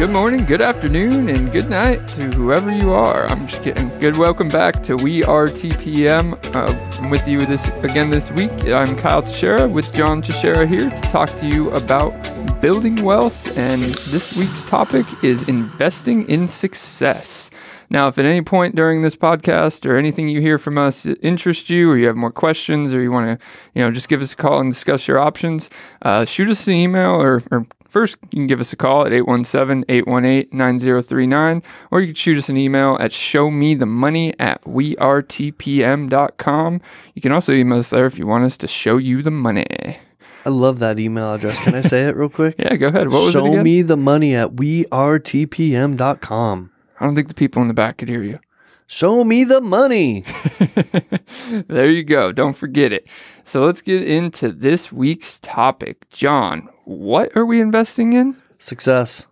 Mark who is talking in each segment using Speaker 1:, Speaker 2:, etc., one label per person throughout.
Speaker 1: Good morning, good afternoon, and good night to whoever you are. I'm just kidding. Good welcome back to We Are TPM. Uh, I'm with you this again this week. I'm Kyle Teixeira with John Teixeira here to talk to you about building wealth. And this week's topic is investing in success. Now, if at any point during this podcast or anything you hear from us interests you, or you have more questions, or you want to, you know, just give us a call and discuss your options, uh, shoot us an email or, or First, you can give us a call at 817 818 9039, or you can shoot us an email at showmethemoney at wearetpm.com. You can also email us there if you want us to show you the money.
Speaker 2: I love that email address. Can I say it real quick?
Speaker 1: yeah, go ahead.
Speaker 2: What was Show it again? me the money at wearetpm.com.
Speaker 1: I don't think the people in the back could hear you.
Speaker 2: Show me the money.
Speaker 1: there you go. Don't forget it. So let's get into this week's topic. John, what are we investing in?
Speaker 2: Success.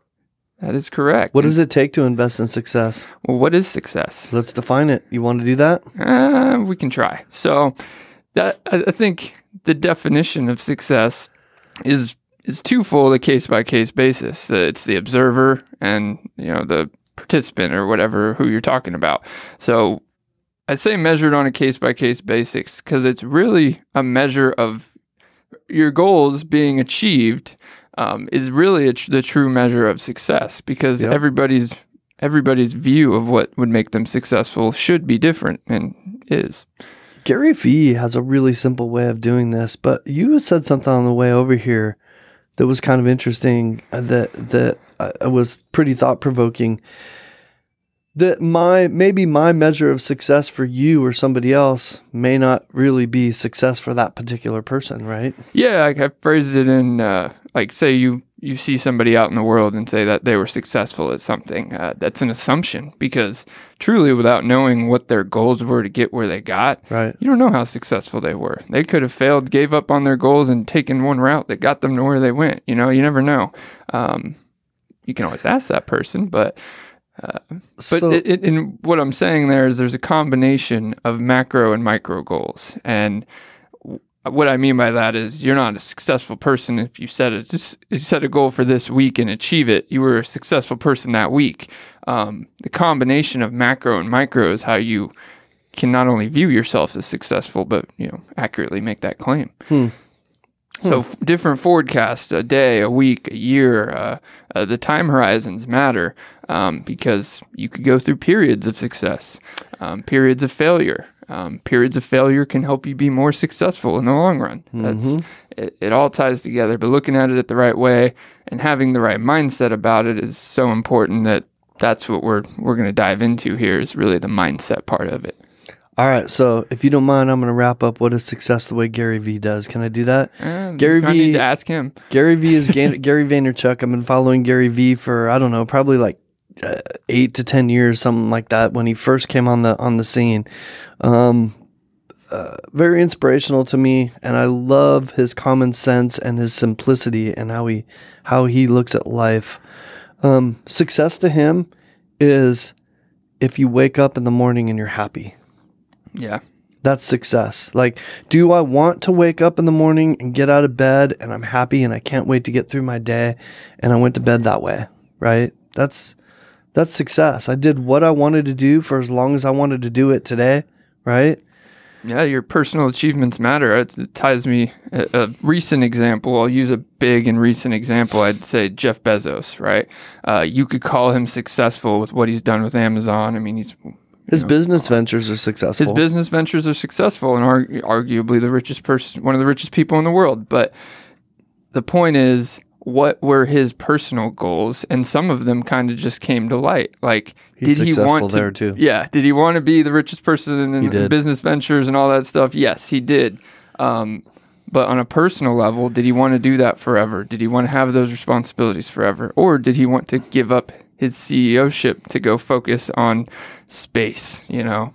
Speaker 1: That is correct.
Speaker 2: What does it take to invest in success?
Speaker 1: Well, what is success?
Speaker 2: Let's define it. You want to do that?
Speaker 1: Uh, we can try. So, that I think the definition of success is is twofold, a case by case basis. It's the observer and you know the participant or whatever who you're talking about. So I say measured on a case by case basis because it's really a measure of your goals being achieved um, is really tr- the true measure of success because yep. everybody's everybody's view of what would make them successful should be different and is.
Speaker 2: Gary Vee has a really simple way of doing this, but you said something on the way over here that was kind of interesting uh, that that uh, was pretty thought provoking. That my maybe my measure of success for you or somebody else may not really be success for that particular person, right?
Speaker 1: Yeah, I, I phrased it in uh, like say you you see somebody out in the world and say that they were successful at something, uh, that's an assumption because truly, without knowing what their goals were to get where they got,
Speaker 2: right.
Speaker 1: you don't know how successful they were. They could have failed, gave up on their goals, and taken one route that got them to where they went. You know, you never know. Um, you can always ask that person, but. Uh, but so, it, it, in what I'm saying there is there's a combination of macro and micro goals, and what I mean by that is you're not a successful person if you set a just you set a goal for this week and achieve it. You were a successful person that week. Um, the combination of macro and micro is how you can not only view yourself as successful, but you know accurately make that claim.
Speaker 2: Hmm.
Speaker 1: So hmm. different forecasts, a day, a week, a year, uh, uh, the time horizons matter um, because you could go through periods of success, um, periods of failure. Um, periods of failure can help you be more successful in the long run. That's mm-hmm. it, it all ties together. But looking at it at the right way and having the right mindset about it is so important that that's what we're we're going to dive into here is really the mindset part of it.
Speaker 2: All right, so if you don't mind, I'm going to wrap up what is success the way Gary Vee does. Can I do that?
Speaker 1: Uh, Gary Vee. need to ask him.
Speaker 2: Gary Vee is Gary Vaynerchuk. I've been following Gary Vee for I don't know, probably like uh, eight to ten years, something like that. When he first came on the on the scene, um, uh, very inspirational to me, and I love his common sense and his simplicity and how he how he looks at life. Um, success to him is if you wake up in the morning and you're happy.
Speaker 1: Yeah.
Speaker 2: That's success. Like, do I want to wake up in the morning and get out of bed and I'm happy and I can't wait to get through my day and I went to bed that way, right? That's that's success. I did what I wanted to do for as long as I wanted to do it today, right?
Speaker 1: Yeah, your personal achievements matter. It, it ties me a, a, recent example. I'll use a big and recent example. I'd say Jeff Bezos, right? Uh, you could call him successful with what he's done with Amazon. I mean, he's
Speaker 2: his know, business ventures are successful.
Speaker 1: His business ventures are successful, and are arguably the richest person, one of the richest people in the world. But the point is, what were his personal goals, and some of them kind of just came to light. Like,
Speaker 2: He's did he want to? There too.
Speaker 1: Yeah, did he want to be the richest person in, in business ventures and all that stuff? Yes, he did. Um, but on a personal level, did he want to do that forever? Did he want to have those responsibilities forever, or did he want to give up his CEO ship to go focus on space, you know,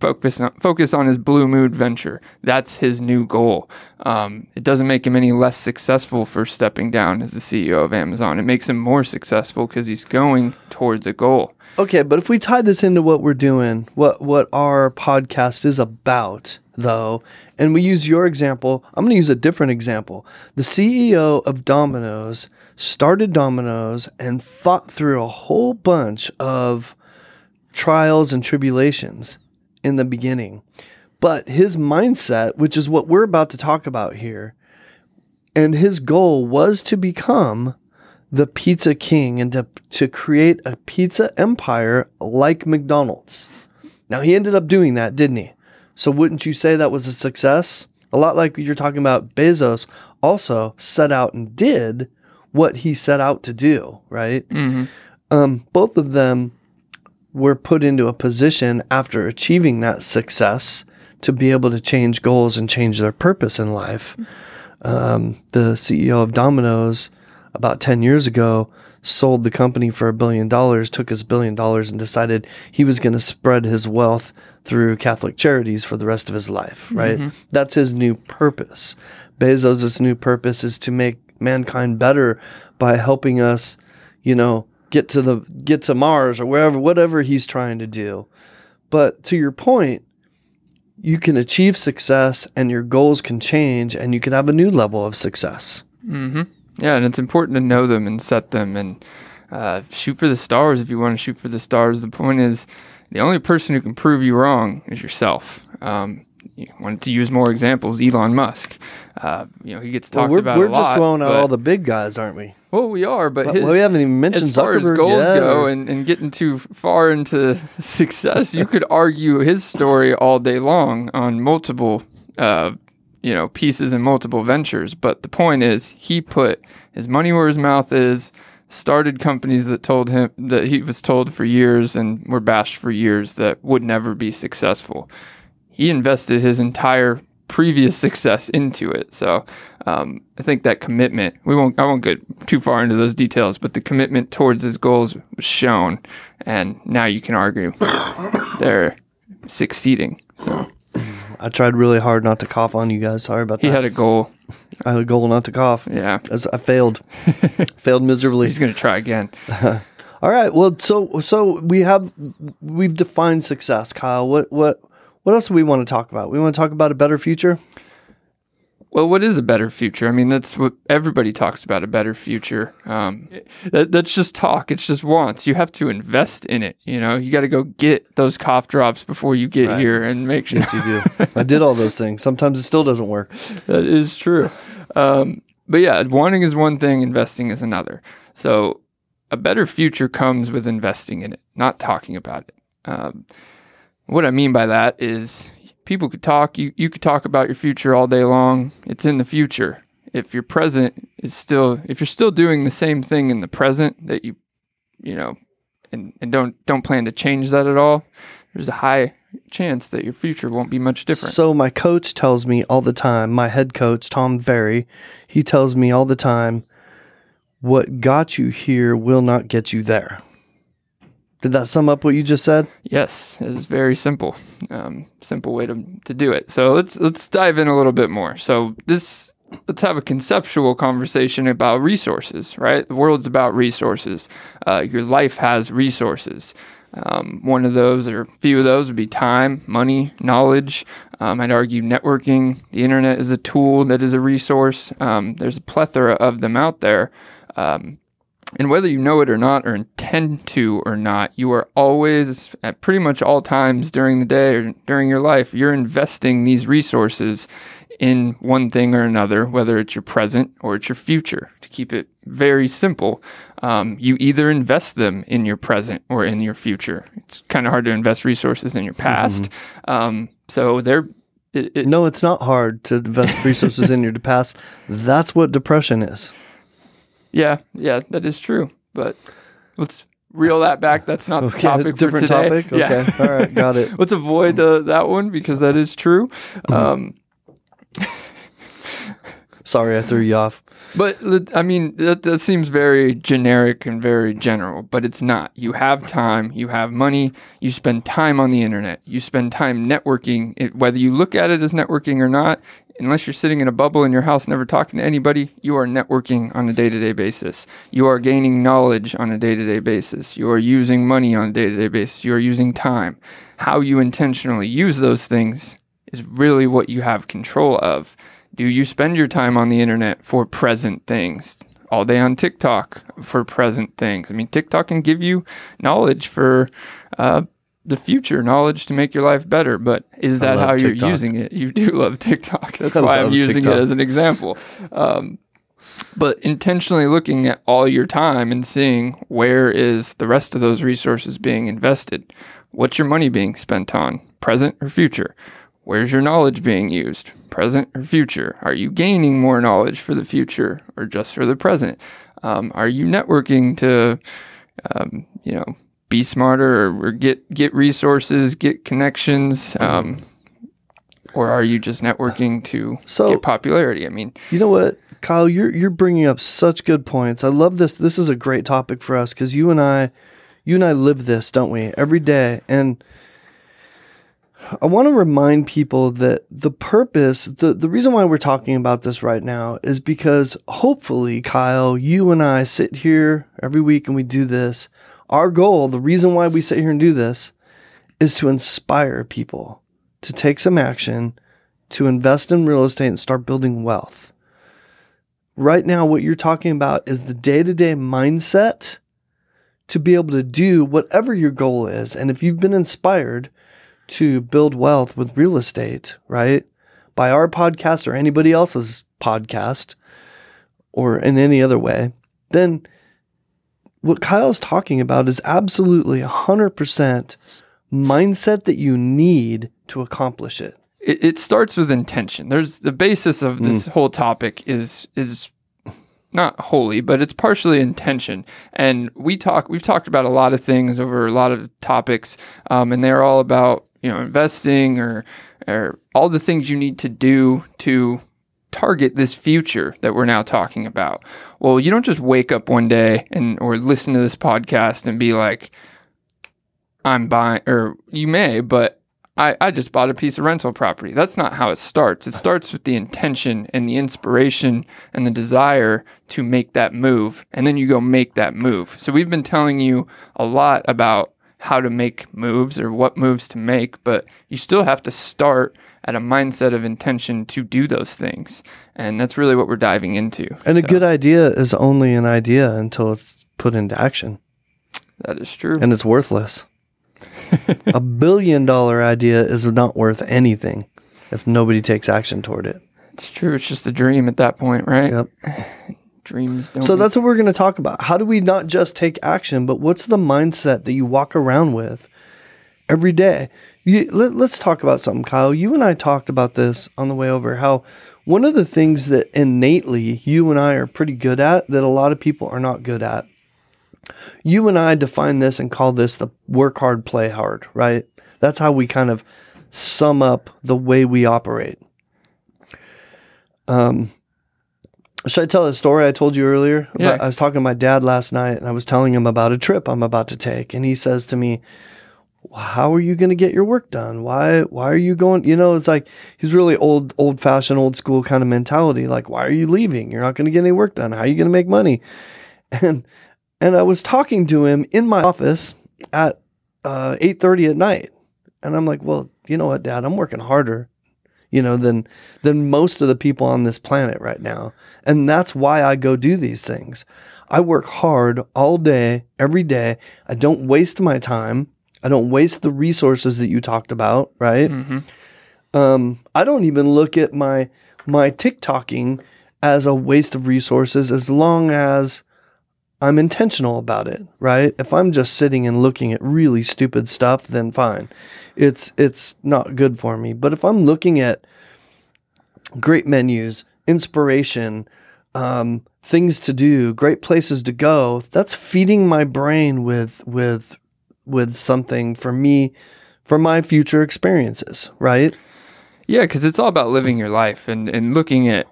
Speaker 1: focus on, focus on his blue mood venture. That's his new goal. Um, it doesn't make him any less successful for stepping down as the CEO of Amazon. It makes him more successful because he's going towards a goal.
Speaker 2: Okay, but if we tie this into what we're doing, what what our podcast is about, though, and we use your example, I'm going to use a different example. The CEO of Domino's started Domino's and fought through a whole bunch of trials and tribulations in the beginning. But his mindset, which is what we're about to talk about here, and his goal was to become the pizza king and to, to create a pizza empire like McDonald's. Now, he ended up doing that, didn't he? So, wouldn't you say that was a success? A lot like you're talking about Bezos also set out and did what he set out to do, right?
Speaker 1: Mm-hmm.
Speaker 2: Um, both of them were put into a position after achieving that success to be able to change goals and change their purpose in life. Um, the CEO of Domino's about 10 years ago sold the company for a billion dollars, took his billion dollars, and decided he was going to spread his wealth through Catholic charities for the rest of his life, right? That's his new purpose. Bezos' new purpose is to make mankind better by helping us, you know, get to the get to Mars or wherever whatever he's trying to do. But to your point, you can achieve success and your goals can change and you can have a new level of success.
Speaker 1: Mm-hmm. Yeah, and it's important to know them and set them and uh, shoot for the stars if you want to shoot for the stars. The point is, the only person who can prove you wrong is yourself. Um, you wanted to use more examples, Elon Musk. Uh, you know, he gets talked
Speaker 2: Well, we're
Speaker 1: about
Speaker 2: we're
Speaker 1: a
Speaker 2: just
Speaker 1: lot.
Speaker 2: throwing out all the big guys, aren't we?
Speaker 1: well, we are, but
Speaker 2: But
Speaker 1: his,
Speaker 2: we haven't even mentioned
Speaker 1: as far as goals
Speaker 2: yet,
Speaker 1: go
Speaker 2: or-
Speaker 1: and, and getting too far into success, you could argue his story all day long on multiple, uh, you know, pieces and multiple ventures. But the point is, he put his money where his mouth is. Started companies that told him that he was told for years and were bashed for years that would never be successful. He invested his entire previous success into it. So um, I think that commitment we won't I won't get too far into those details, but the commitment towards his goals was shown, and now you can argue they're succeeding. So
Speaker 2: I tried really hard not to cough on you guys. Sorry about
Speaker 1: he
Speaker 2: that.
Speaker 1: He had a goal.
Speaker 2: I had a goal not to cough.
Speaker 1: Yeah,
Speaker 2: As I failed. failed miserably.
Speaker 1: he's gonna try again.
Speaker 2: All right. Well, so so we have we've defined success, Kyle. What what what else do we want to talk about? We want to talk about a better future.
Speaker 1: Well, what is a better future? I mean, that's what everybody talks about a better future. Um, that, that's just talk. It's just wants. You have to invest in it. You know, you got to go get those cough drops before you get
Speaker 2: Right.
Speaker 1: here and make sure
Speaker 2: You do. I did all those things. Sometimes it still doesn't work.
Speaker 1: that is true. Um, but yeah, wanting is one thing, investing is another. So a better future comes with investing in it, not talking about it. Um, what I mean by that is people could talk, you, you could talk about your future all day long. It's in the future. If your present is still, if you're still doing the same thing in the present that you, you know, and, and don't, don't plan to change that at all, there's a high chance that your future won't be much different.
Speaker 2: So my coach tells me all the time, my head coach, Tom Ferry, he tells me all the time, what got you here will not get you there. Did that sum up what you just said?
Speaker 1: Yes, it is very simple. Um, simple way to, to do it. So let's let's dive in a little bit more. So this let's have a conceptual conversation about resources. Right, the world's about resources. Uh, your life has resources. Um, one of those, or a few of those, would be time, money, knowledge. Um, I'd argue networking. The internet is a tool that is a resource. Um, there's a plethora of them out there. Um, and whether you know it or not, or intend to or not, you are always, at pretty much all times during the day or during your life, you're investing these resources in one thing or another, whether it's your present or it's your future. To keep it very simple, um, you either invest them in your present or in your future. It's kind of hard to invest resources in your past. Um, so they're, it, it,
Speaker 2: No, it's not hard to invest resources in your past. That's what depression is.
Speaker 1: Yeah, yeah, that is true. But let's reel that back. That's not the topic
Speaker 2: different
Speaker 1: for today.
Speaker 2: topic. Okay, all right, got it.
Speaker 1: Let's avoid uh, that one because that is true. Um,
Speaker 2: Sorry, I threw you off.
Speaker 1: but I mean, that, that seems very generic and very general, but it's not. You have time, you have money, you spend time on the internet, you spend time networking. It, whether you look at it as networking or not, unless you're sitting in a bubble in your house, never talking to anybody, you are networking on a day to day basis. You are gaining knowledge on a day to day basis. You are using money on a day to day basis. You are using time. How you intentionally use those things is really what you have control of. Do you spend your time on the internet for present things? all day on TikTok for present things. I mean, TikTok can give you knowledge for uh, the future, knowledge to make your life better. But is that how you're
Speaker 2: TikTok.
Speaker 1: using it? You do love TikTok. That's
Speaker 2: I
Speaker 1: why I'm using
Speaker 2: TikTok.
Speaker 1: it as an example. Um, but intentionally looking at all your time and seeing where is the rest of those resources being invested. What's your money being spent on, present or future? Where's your knowledge being used, present or future? Are you gaining more knowledge for the future or just for the present? Um, are you networking to, um, you know, be smarter or, or get get resources, get connections, um, or are you just networking to
Speaker 2: So-
Speaker 1: get popularity? I mean,
Speaker 2: You know what, Kyle? You're you're bringing up such good points. I love this. This is a great topic for us because you and I, you and I live this, don't we, every day? And I want to remind people that the purpose, the the reason why we're talking about this right now is because hopefully, Kyle, you and I sit here every week and we do this. Our goal, the reason why we sit here and do this, is to inspire people to take some action, to invest in real estate and start building wealth. Right now what you're talking about is the day-to-day mindset to be able to do whatever your goal is. And if you've been inspired to build wealth with real estate right by our podcast or anybody else's podcast or in any other way then what Kyle's talking about is absolutely 100% mindset that you need to accomplish it
Speaker 1: it, it starts with intention. There's the basis of
Speaker 2: Mm.
Speaker 1: this whole topic is is not wholly, but it's partially intention. And we talk we've talked about a lot of things over a lot of topics, um, and they're all about you know investing or or all the things you need to do to target this future that we're now talking about. Well, you don't just wake up one day and or listen to this podcast and be like, I'm buying, or you may, but I, I just bought a piece of rental property. That's not how it starts. It starts with the intention and the inspiration and the desire to make that move. And then you go make that move. So we've been telling you a lot about how to make moves or what moves to make, but you still have to start at a mindset of intention to do those things. And that's really what we're diving into.
Speaker 2: and a good idea is only an idea until it's put into action
Speaker 1: that is true.
Speaker 2: and it's worthless. a billion dollar idea is not worth anything if nobody takes action toward it.
Speaker 1: it's true. It's just a dream at that point, right?
Speaker 2: Yep.
Speaker 1: Dreams don't
Speaker 2: So that's what we're going to talk about. How do we not just take action, but what's the mindset that you walk around with every day? You, let, let's talk about something, Kyle. You and I talked about this on the way over. How one of the things that innately you and I are pretty good at that a lot of people are not good at. You and I define this and call this the work hard, play hard, right? That's how we kind of sum up the way we operate. Um, should I tell a story I told you earlier?
Speaker 1: Yeah.
Speaker 2: I was talking to my dad last night and I was telling him about a trip I'm about to take. And he says to me, how are you going to get your work done? Why, why are you going? You know, it's like he's really old, old fashioned, old school kind of mentality. Like, why are you leaving? You're not going to get any work done. How are you going to make money? And, and I was talking to him in my office at uh, 8.30 at night. And I'm like, well, you know what, dad, I'm working harder, you know, than, than most of the people on this planet right now. And that's why I go do these things. I work hard all day, every day. I don't waste my time. I don't waste the resources that you talked about, right?
Speaker 1: hmm
Speaker 2: Um, I don't even look at my my TikToking as a waste of resources as long as I'm intentional about it, right? If I'm just sitting and looking at really stupid stuff, then fine. It's it's not good for me. But if I'm looking at great menus, inspiration, um, things to do, great places to go, that's feeding my brain with with with something for me for my future experiences, right?
Speaker 1: Yeah, because it's all about living your life and, and looking at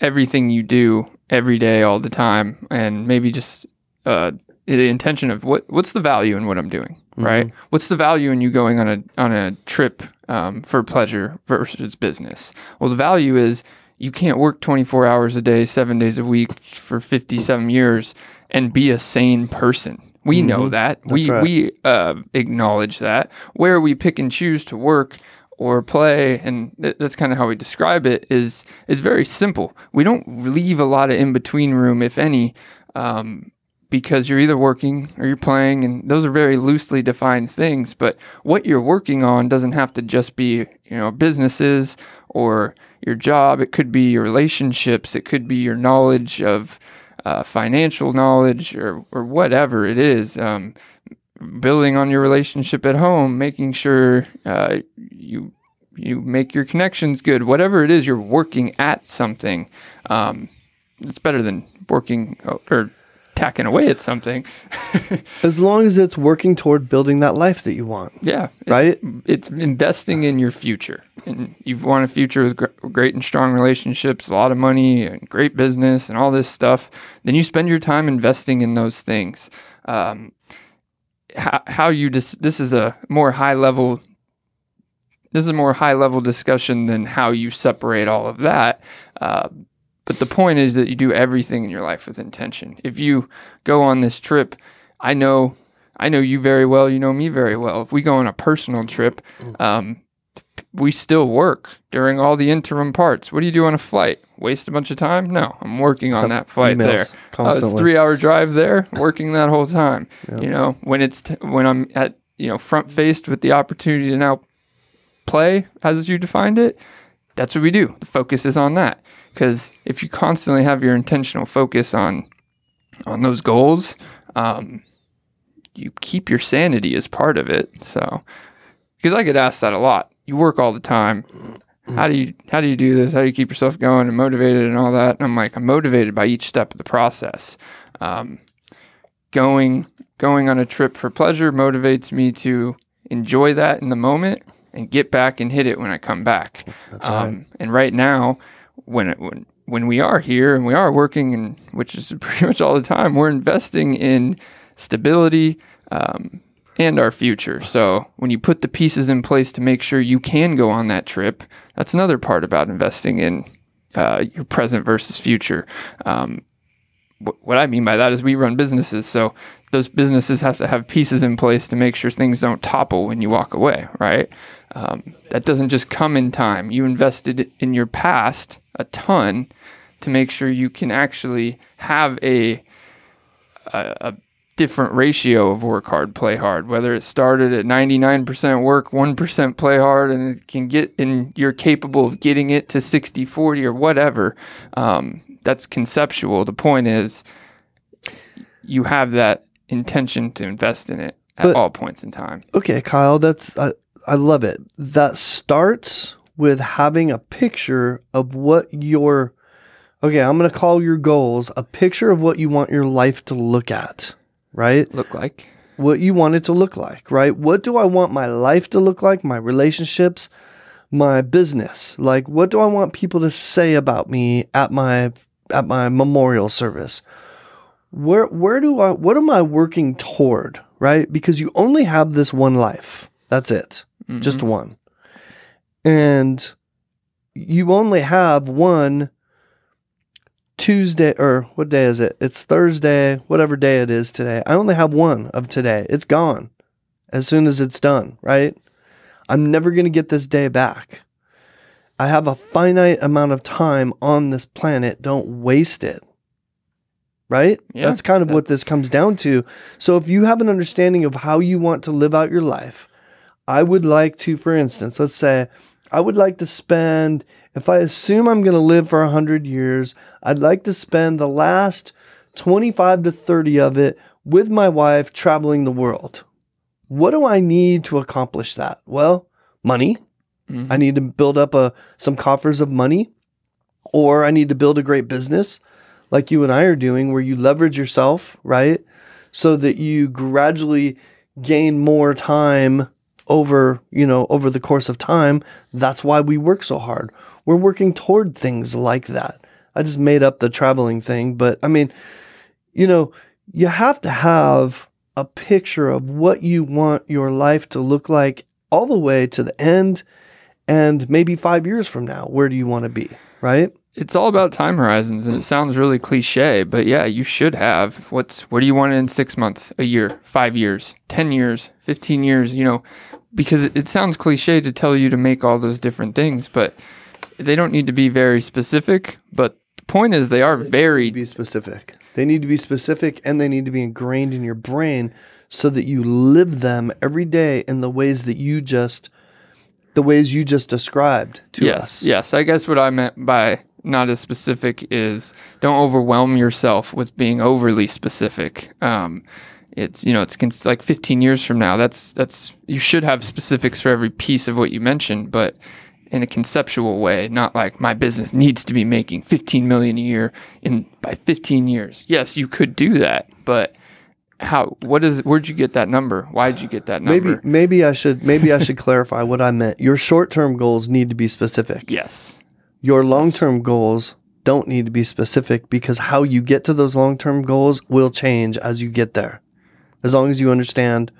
Speaker 1: everything you do every day, all the time, and maybe just uh, the intention of what what's the value in what I'm doing, right? What's the value in you going on a on a trip um, for pleasure versus business? Well, the value is you can't work 24 hours a day, seven days a week for 57 years and be a sane person. We know that. we
Speaker 2: right.
Speaker 1: we uh, acknowledge that. Where we pick and choose to work or play, and th- that's kind of how we describe it. Is is very simple. We don't leave a lot of in between room, if any, um, because you're either working or you're playing, and those are very loosely defined things. But what you're working on doesn't have to just be you know businesses or your job. It could be your relationships. It could be your knowledge of uh, financial knowledge or or whatever it is. Um, building on your relationship at home, making sure uh, you you make your connections good. Whatever it is, you're working at something. Um, it's better than working or tacking away at something.
Speaker 2: as long as it's working toward building that life that you want.
Speaker 1: Yeah. It's,
Speaker 2: right?
Speaker 1: It's investing in your future. And you want a future with gr- great and strong relationships, a lot of money, and great business, and all this stuff. Then you spend your time investing in those things. Um, how, how you just, this is a more high level this is a more high level discussion than how you separate all of that. Uh, but the point is that you do everything in your life with intention. If you go on this trip, I know, I know you very well. You know me very well. If we go on a personal trip, um, we still work during all the interim parts. What do you do on a flight? Waste a bunch of time? No, I'm working on that flight
Speaker 2: Emails
Speaker 1: there. Oh, it's three hour drive there, working that whole time. You know, when it's t- when I'm at you know front faced with the opportunity to now play as you defined it, that's what we do. The focus is on that. Because if you constantly have your intentional focus on on those goals, um, you keep your sanity as part of it. So, because I get asked that a lot. You work all the time. How do you how do you do this? How do you keep yourself going and motivated and all that? And I'm like, I'm motivated by each step of the process. Um, going going on a trip for pleasure motivates me to enjoy that in the moment and get back and hit it when I come back.
Speaker 2: That's um, right.
Speaker 1: And right now, when it, when when we are here and we are working, and which is pretty much all the time, we're investing in stability um, and our future. So when you put the pieces in place to make sure you can go on that trip, that's another part about investing in uh, your present versus future. Um, what I mean by that is we run businesses, so those businesses have to have pieces in place to make sure things don't topple when you walk away, right? Um, that doesn't just come in time. You invested in your past a ton to make sure you can actually have a, a, a different ratio of work hard, play hard. Whether it started at 99% work, 1% play hard, and it can get and you're capable of getting it to 60 40 or whatever. Um, that's conceptual. The point is, you have that intention to invest in it at but, all points in time.
Speaker 2: Okay, Kyle, that's I, I love it. That starts with having a picture of what your okay, I'm going to call your goals a picture of what you want your life to look at, right?
Speaker 1: Look like
Speaker 2: what you want it to look like, right? What do I want my life to look like? My relationships, my business. Like what do I want people to say about me at my at my memorial service? where where do I what am I working toward, right? Because you only have this one life. That's it. Mm-hmm. Just one. And you only have one Tuesday or what day is it? It's Thursday, whatever day it is today. I only have one of today. It's gone as soon as it's done, right? I'm never going to get this day back. I have a finite amount of time on this planet. Don't waste it right? Yeah, that's kind of that's... what this comes down to. So if you have an understanding of how you want to live out your life, I would like to, for instance, let's say I would like to spend, if I assume I'm going to live for 100 years, I'd like to spend the last 25 to 30 of it with my wife traveling the world. What do I need to accomplish that? Well, money. Mm-hmm. I need to build up a some coffers of money or I need to build a great business like you and I are doing, where you leverage yourself, right? So that you gradually gain more time over, you know, over the course of time. That's why we work so hard. We're working toward things like that. I just made up the traveling thing, but I mean, you know, you have to have a picture of what you want your life to look like all the way to the end and maybe 5 years from now. Where do you want to be, right?
Speaker 1: it's all about time horizons and it sounds really cliche but yeah you should have what's what do you want in six months a year five years ten years 15 years you know because it, it sounds cliche to tell you to make all those different things, but they don't need to be very specific. But the point is, they are very
Speaker 2: be specific. They need to be specific and they need to be ingrained in your brain so that you live them every day in the ways that you just the ways you just described to
Speaker 1: yes,
Speaker 2: us.
Speaker 1: Yes, I guess what I meant by not as specific is don't overwhelm yourself with being overly specific. Um, it's you know it's cons- like 15 years from now. That's that's you should have specifics for every piece of what you mentioned, but in a conceptual way, not like my business needs to be making 15 million a year in by 15 years. Yes, you could do that, but how what is where'd you get that number why did you get that number
Speaker 2: Maybe maybe I should maybe I should clarify what I meant. Your short-term goals need to be specific.
Speaker 1: yes
Speaker 2: Your long-term goals don't need to be specific because how you get to those long-term goals will change as you get there. As long as you understand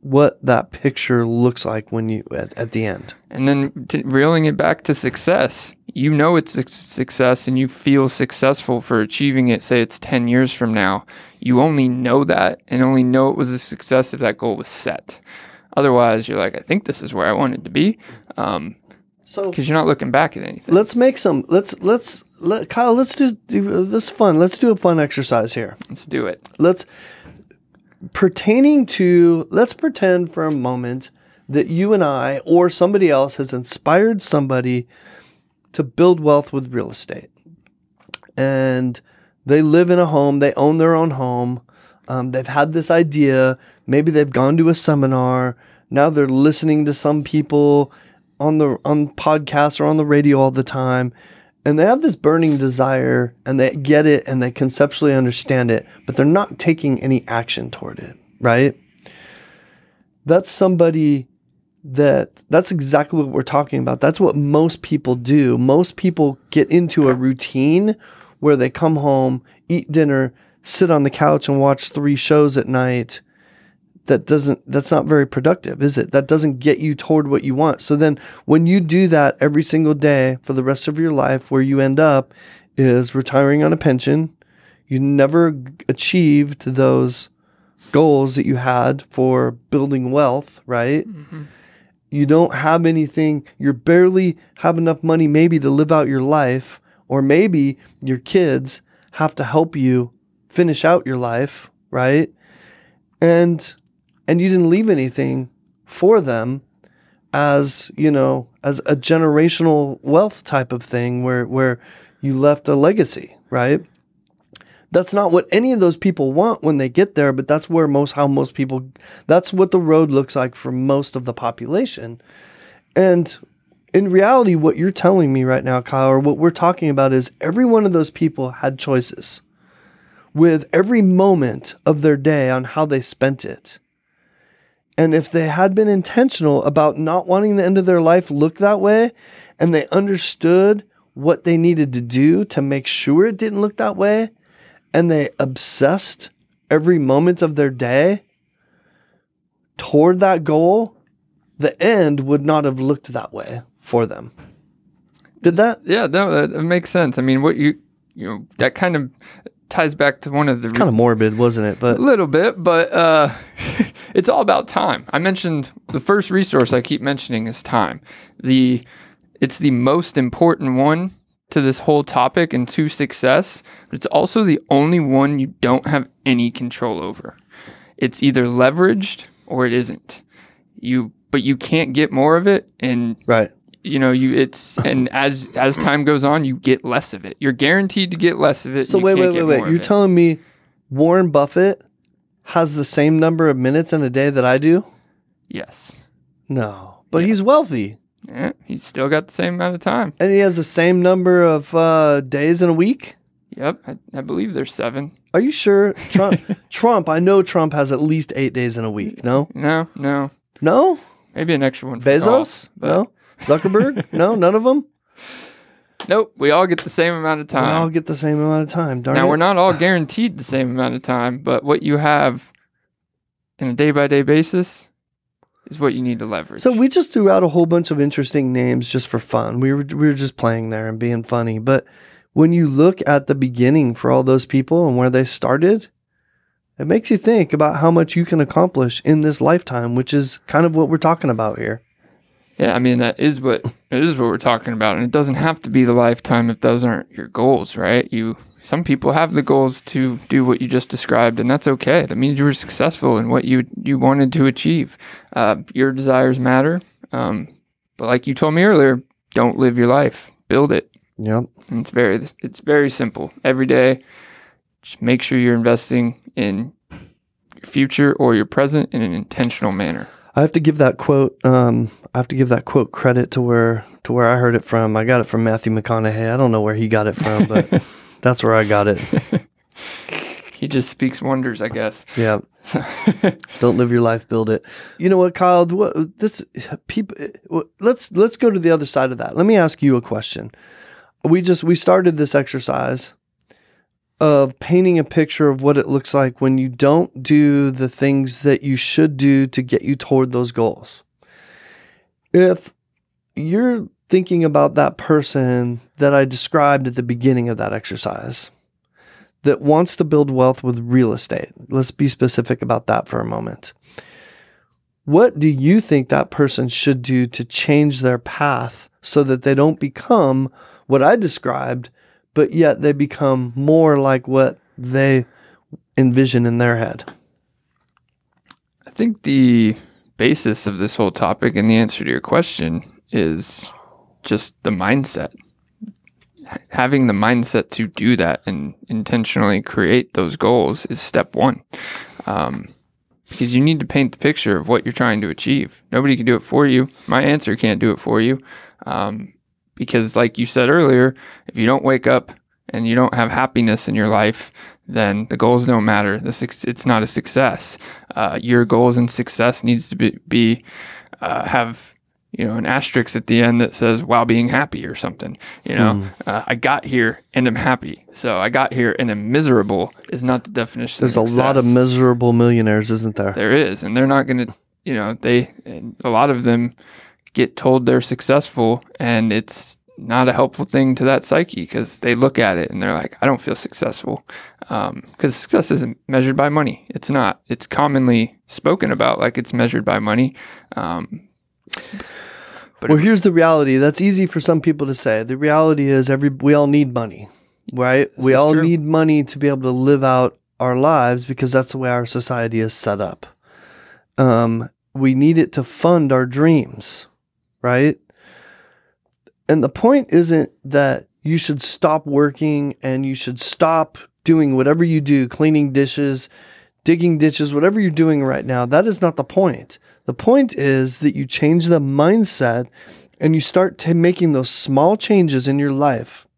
Speaker 2: what that picture looks like when you at, at the end.
Speaker 1: and then t- reeling it back to success you know it's a success and you feel successful for achieving it say it's 10 years from now you only know that and only know it was a success if that goal was set otherwise you're like i think this is where i wanted to be um,
Speaker 2: So
Speaker 1: because you're not looking back at anything
Speaker 2: let's make some let's let's let Kyle, let's do, do this fun. Let's do a fun exercise here.
Speaker 1: let's do it
Speaker 2: let's pertaining to let's pretend for a moment that you and I or somebody else has inspired somebody to build wealth with real estate. And they live in a home, they own their own home. Um, they've had this idea. Maybe they've gone to a seminar. Now they're listening to some people on the on podcasts or on the radio all the time and they have this burning desire and they get it and they conceptually understand it, but they're not taking any action toward it, right? That's somebody that that's exactly what we're talking about. That's what most people do. Most people get into a routine where they come home, eat dinner, sit on the couch and watch three shows at night that doesn't that's not very productive is it? That doesn't get you toward what you want. So then when you do that every single day for the rest of your life where you end up is retiring on a pension. You never achieved those goals that you had for building wealth right mm-hmm. You don't have anything you're barely have enough money maybe to live out your life or maybe your kids have to help you finish out your life right? And and you didn't leave anything for them as you know as a generational wealth type of thing where where you left a legacy right that's not what any of those people want when they get there but that's where most how most people that's what the road looks like for most of the population and in reality what you're telling me right now Kyle or what we're talking about is every one of those people had choices with every moment of their day on how they spent it. And if they had been intentional about not wanting the end of their life look that way, and they understood what they needed to do to make sure it didn't look that way, and they obsessed every moment of their day toward that goal, the end would not have looked that way for them. Did that?
Speaker 1: yeah no that, that makes sense i mean what you you know that kind of ties back to one of the
Speaker 2: It's kind of morbid, wasn't it? But
Speaker 1: A little bit, but uh, it's all about time. I mentioned the first resource I keep mentioning is time. The it's the most important one to this whole topic and to success, but it's also the only one you don't have any control over. It's either leveraged or it isn't. You but you can't get more of it and
Speaker 2: right.
Speaker 1: you know you it's and as as time goes on you get less of it. You're guaranteed to get less of it.
Speaker 2: So wait, wait, wait, wait. You're telling me Warren Buffett has the same number of minutes in a day that I do?
Speaker 1: Yes.
Speaker 2: No. But he's wealthy.
Speaker 1: Yeah, he's still got the same amount of time.
Speaker 2: And he has the same number of uh, days in a week?
Speaker 1: Yep, I, I believe there's seven.
Speaker 2: Are you sure? Trump Trump, I know Trump has at least eight days in a week. No?
Speaker 1: No, no,
Speaker 2: No?
Speaker 1: maybe an extra one.
Speaker 2: Bezos?
Speaker 1: golf,
Speaker 2: no? Zuckerberg? no, none of them?
Speaker 1: Nope, we all get the same amount of time.
Speaker 2: We all get the same amount of time. Darn
Speaker 1: now
Speaker 2: it.
Speaker 1: we're not all guaranteed the same amount of time, but what you have in a day by day basis is what you need to leverage.
Speaker 2: So we just threw out a whole bunch of interesting names just for fun. We were we were just playing there and being funny. But when you look at the beginning for all those people and where they started, it makes you think about how much you can accomplish in this lifetime, which is kind of what we're talking about here.
Speaker 1: Yeah, I mean that is what it is what we're talking about, and it doesn't have to be the lifetime if those aren't your goals, right? You some people have the goals to do what you just described, and that's okay. That means you were successful in what you you wanted to achieve. Uh, your desires matter, um, but like you told me earlier, don't live your life, build it.
Speaker 2: Yep.
Speaker 1: And it's very it's very simple. Every day, just make sure you're investing in your future or your present in an intentional manner.
Speaker 2: I have to give that quote. Um, I have to give that quote credit to where to where I heard it from. I got it from Matthew McConaughey. I don't know where he got it from, but that's where I got it.
Speaker 1: he just speaks wonders, I guess.
Speaker 2: Yeah. don't live your life, build it. You know what, Kyle? What, this people. Let's let's go to the other side of that. Let me ask you a question. We just we started this exercise of painting a picture of what it looks like when you don't do the things that you should do to get you toward those goals. If you're thinking about that person that I described at the beginning of that exercise that wants to build wealth with real estate, let's be specific about that for a moment. What do you think that person should do to change their path so that they don't become what I described but yet they become more like what they envision in their head.
Speaker 1: I think the basis of this whole topic and the answer to your question is just the mindset. Having the mindset to do that and intentionally create those goals is step one. Um, because you need to paint the picture of what you're trying to achieve. Nobody can do it for you. My answer can't do it for you. Um, because like you said earlier, if you don't wake up and you don't have happiness in your life, then the goals don't matter. The it's not a success. Uh, your goals and success needs to be, be uh, have you know an asterisk at the end that says while being happy or something. You know, hmm. uh, I got here and I'm happy. So I got here and I'm miserable is not the definition.
Speaker 2: There's a lot of miserable millionaires, isn't there?
Speaker 1: There is, and they're not going to. You know, they a lot of them get told they're successful and it's not a helpful thing to that psyche because they look at it and they're like, I don't feel successful. Because um, success isn't measured by money. It's not. It's commonly spoken about like it's measured by money. Um,
Speaker 2: but well, here's the reality. That's easy for some people to say. The reality is, every we all need money, right? We all true. need money to be able to live out our lives because that's the way our society is set up. Um, we need it to fund our dreams right? And the point isn't that you should stop working and you should stop doing whatever you do, cleaning dishes, digging ditches, whatever you're doing right now. That is not the point. The point is that you change the mindset and you start t- making those small changes in your life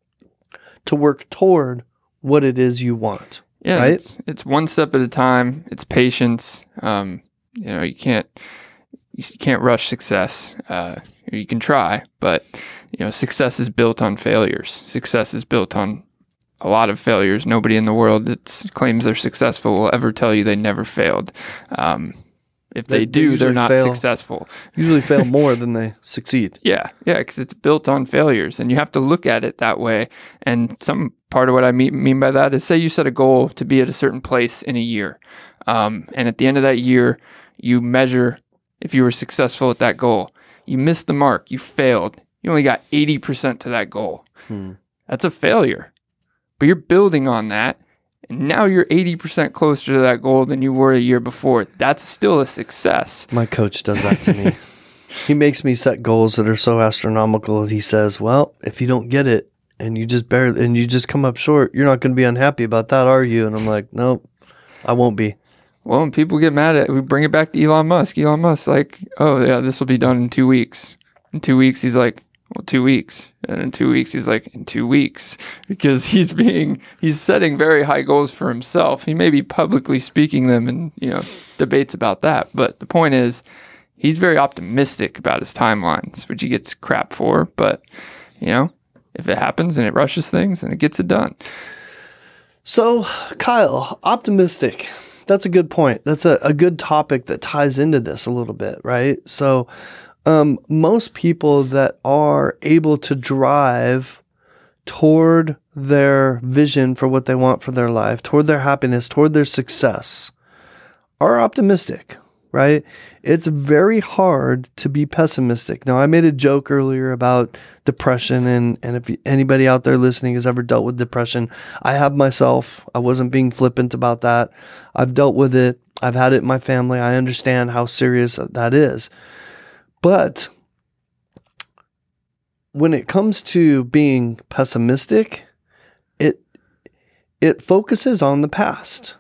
Speaker 2: to work toward what it is you want.
Speaker 1: Yeah,
Speaker 2: right?
Speaker 1: it's, it's one step at a time. It's patience. Um, you know, you can't you can't rush success. Uh, you can try, but you know, success is built on failures. Success is built on a lot of failures. Nobody in the world that claims they're successful will ever tell you they never failed. Um, if they, they do, they are not fail, successful.
Speaker 2: Usually fail more than they succeed.
Speaker 1: Yeah, yeah, because it's built on failures, and you have to look at it that way. And some part of what I mean, mean by that is, say you set a goal to be at a certain place in a year, um, and at the end of that year, you measure if you were successful at that goal. You missed the mark. You failed. You only got 80% to that goal. Hmm. That's a failure. But you're building on that. And now you're 80% closer to that goal than you were a year before. That's still a success.
Speaker 2: My coach does that to me. he makes me set goals that are so astronomical. He says, "Well, if you don't get it and you just barely and you just come up short, you're not going to be unhappy about that, are you?" And I'm like, "Nope, I won't be."
Speaker 1: Well, when people get mad at, we bring it back to Elon Musk. Elon Musk, like, oh yeah, this will be done in two weeks. In two weeks, he's like, well, two weeks. And in two weeks, he's like, in two weeks. Because he's being, he's setting very high goals for himself. He may be publicly speaking them and, you know, debates about that. But the point is, he's very optimistic about his timelines, which he gets crap for. But, you know, if it happens and it rushes things and it gets it done.
Speaker 2: So, Kyle, optimistic that's a good point. That's a, a good topic that ties into this a little bit, right? So, um, most people that are able to drive toward their vision for what they want for their life, toward their happiness, toward their success, are optimistic, right? It's very hard to be pessimistic. Now, I made a joke earlier about depression, and, and if anybody out there listening has ever dealt with depression, I have myself. I wasn't being flippant about that. I've dealt with it, I've had it in my family. I understand how serious that is. But when it comes to being pessimistic, it it focuses on the past,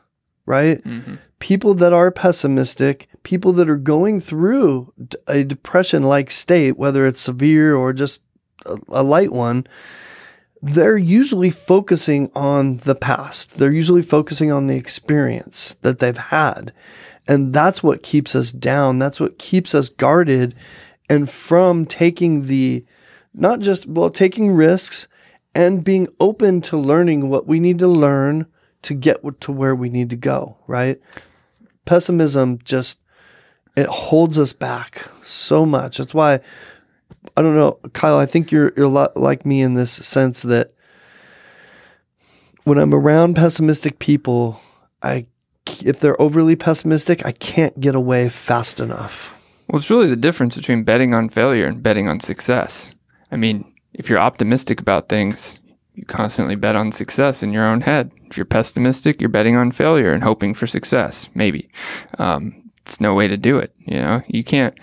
Speaker 2: right? Mm-hmm. People that are pessimistic, people that are going through a depression like state, whether it's severe or just a, a light one, they're usually focusing on the past. They're usually focusing on the experience that they've had. And that's what keeps us down. That's what keeps us guarded and from taking the not just, well, taking risks and being open to learning what we need to learn to get to where we need to go, right? Pessimism just, it holds us back so much. That's why, I don't know, Kyle, I think you're, you're a lot like me in this sense that when I'm around pessimistic people, I, if they're overly pessimistic, I can't get away fast enough.
Speaker 1: Well, it's really the difference between betting on failure and betting on success. I mean, if you're optimistic about things, you constantly bet on success in your own head. If you're pessimistic, you're betting on failure and hoping for success. Maybe um, it's no way to do it. You know, you can't.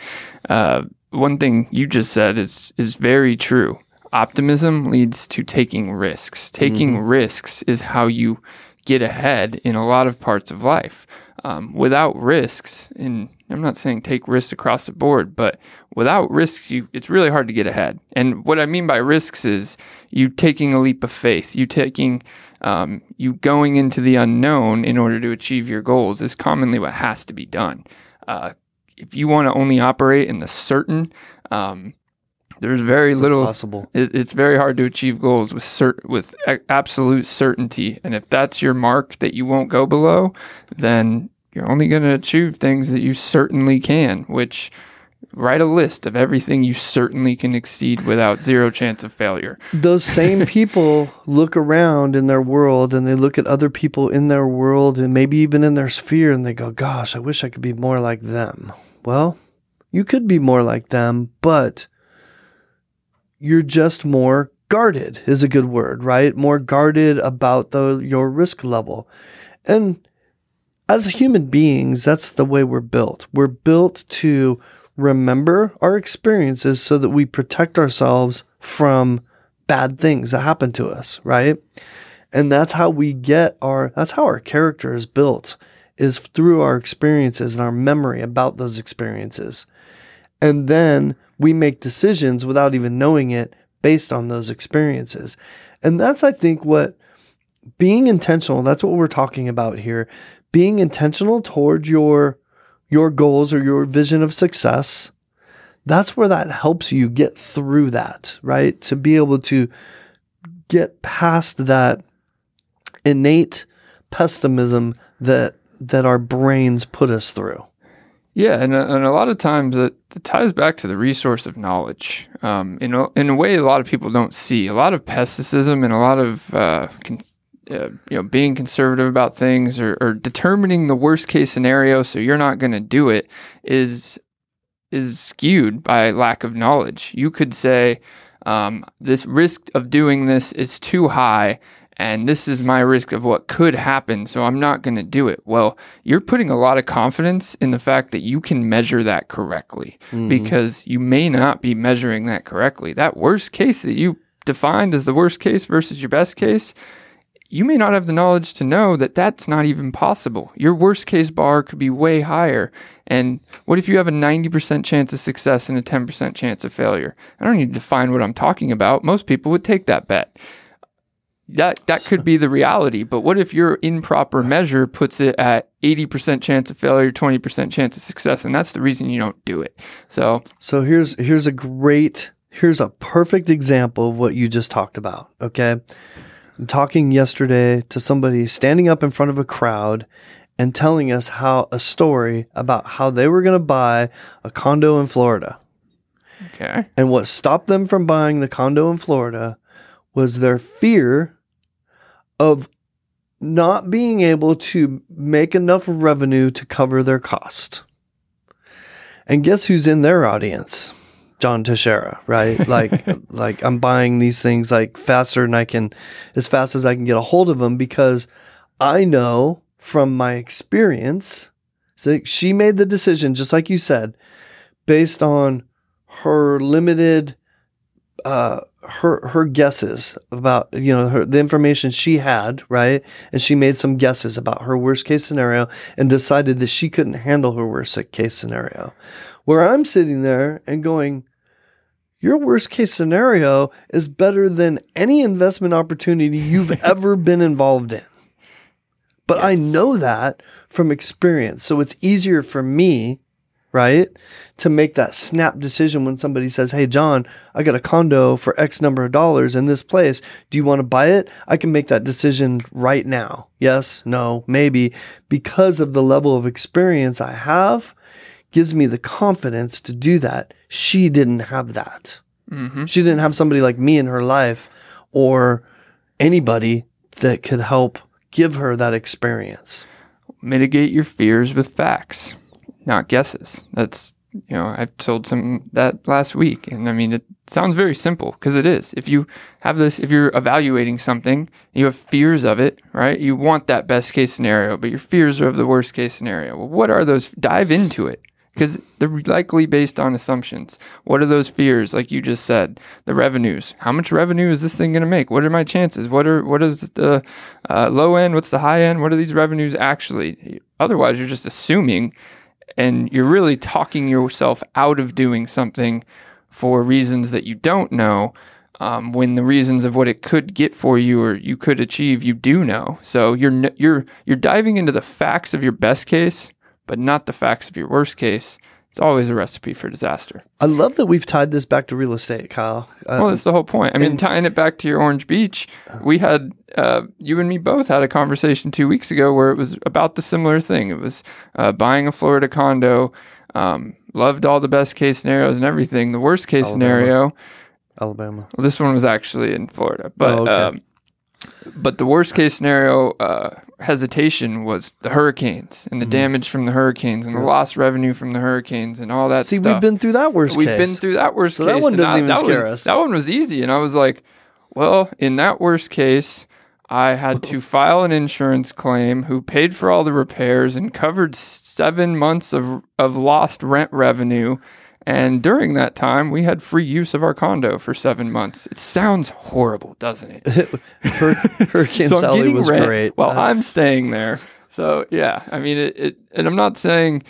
Speaker 1: Uh, one thing you just said is is very true. Optimism leads to taking risks. Taking mm-hmm. risks is how you get ahead in a lot of parts of life. Um, without risks, and I'm not saying take risks across the board, but without risks, you, it's really hard to get ahead. And what I mean by risks is you taking a leap of faith, you taking, um, you going into the unknown in order to achieve your goals is commonly what has to be done. Uh, if you want to only operate in the certain, um, there's very it's little
Speaker 2: possible.
Speaker 1: It, it's very hard to achieve goals with cert, with a- absolute certainty. And if that's your mark that you won't go below, then you're only going to achieve things that you certainly can, which write a list of everything you certainly can exceed without zero chance of failure.
Speaker 2: Those same people look around in their world and they look at other people in their world and maybe even in their sphere and they go, Gosh, I wish I could be more like them. Well, you could be more like them, but you're just more guarded, is a good word, right? More guarded about the, your risk level. And as human beings, that's the way we're built. We're built to remember our experiences so that we protect ourselves from bad things that happen to us, right? And that's how we get our that's how our character is built is through our experiences and our memory about those experiences. And then we make decisions without even knowing it based on those experiences. And that's I think what being intentional, that's what we're talking about here being intentional towards your your goals or your vision of success that's where that helps you get through that right to be able to get past that innate pessimism that that our brains put us through
Speaker 1: yeah, and a, and a lot of times it, it ties back to the resource of knowledge. Um, in a, in a way, a lot of people don't see a lot of pessimism and a lot of uh, con- uh, you know being conservative about things or, or determining the worst case scenario so you're not going to do it is is skewed by lack of knowledge you could say um, this risk of doing this is too high and this is my risk of what could happen so i'm not going to do it well you're putting a lot of confidence in the fact that you can measure that correctly mm-hmm. because you may not be measuring that correctly that worst case that you defined as the worst case versus your best case you may not have the knowledge to know that that's not even possible. Your worst case bar could be way higher. And what if you have a 90% chance of success and a 10% chance of failure? I don't need to define what I'm talking about. Most people would take that bet. That that could be the reality, but what if your improper measure puts it at 80% chance of failure, 20% chance of success and that's the reason you don't do it. So
Speaker 2: So here's here's a great here's a perfect example of what you just talked about, okay? I'm talking yesterday to somebody standing up in front of a crowd and telling us how a story about how they were going to buy a condo in Florida.
Speaker 1: Okay.
Speaker 2: And what stopped them from buying the condo in Florida was their fear of not being able to make enough revenue to cover their cost. And guess who's in their audience? John Teixeira, right? Like, like I'm buying these things like faster than I can, as fast as I can get a hold of them because I know from my experience. So she made the decision, just like you said, based on her limited, uh, her her guesses about you know her, the information she had, right? And she made some guesses about her worst case scenario and decided that she couldn't handle her worst case scenario. Where I'm sitting there and going, your worst case scenario is better than any investment opportunity you've ever been involved in. But I know that from experience. So it's easier for me, right, to make that snap decision when somebody says, Hey, John, I got a condo for X number of dollars in this place. Do you want to buy it? I can make that decision right now. Yes, no, maybe, because of the level of experience I have gives me the confidence to do that. She didn't have that.
Speaker 1: Mm-hmm.
Speaker 2: She didn't have somebody like me in her life or anybody that could help give her that experience.
Speaker 1: Mitigate your fears with facts, not guesses. That's you know I've told some that last week, and I mean it sounds very simple because it is. If you have this, if you're evaluating something, you have fears of it, right? You want that best case scenario, but your fears are of the worst case scenario. Well, what are those? Dive into it because they're likely based on assumptions. What are those fears? Like you just said, the revenues. How much revenue is this thing going to make? What are my chances? What are what is the uh, low end? What's the high end? What are these revenues actually? Otherwise, you're just assuming, and you're really talking yourself out of doing something for reasons that you don't know. Um, when the reasons of what it could get for you or you could achieve, you do know. So you're you're you're diving into the facts of your best case, but not the facts of your worst case. It's always a recipe for disaster.
Speaker 2: I love that we've tied this back to real estate, Kyle. Uh,
Speaker 1: Well, that's the whole point. I mean,
Speaker 2: and-
Speaker 1: tying it back to your Orange Beach, we had uh, you and me both had a conversation two weeks ago where it was about the similar thing. It was uh, buying a Florida condo. Um, loved all the best case scenarios and everything. The worst case
Speaker 2: Alabama.
Speaker 1: scenario.
Speaker 2: Alabama.
Speaker 1: Well, this one was actually in Florida, but
Speaker 2: Oh, okay.
Speaker 1: um, but the worst case scenario uh, hesitation was the hurricanes and the mm-hmm. damage from the hurricanes and the lost revenue from the hurricanes and all that
Speaker 2: See,
Speaker 1: stuff.
Speaker 2: we've been through that worst
Speaker 1: We've
Speaker 2: case.
Speaker 1: been through that worst
Speaker 2: So
Speaker 1: case.
Speaker 2: that one doesn't even scare
Speaker 1: one,
Speaker 2: us.
Speaker 1: That one was easy, and I was like, well, in that worst case, I had to file an insurance claim who paid for all the repairs and covered seven months of of lost rent revenue. And during that time, we had free use of our condo for seven months. It sounds horrible, doesn't it?
Speaker 2: Hurricane
Speaker 1: so
Speaker 2: Sally was
Speaker 1: rent
Speaker 2: great.
Speaker 1: while
Speaker 2: Uh,
Speaker 1: I'm staying there. So yeah, I mean it, it. And I'm not saying,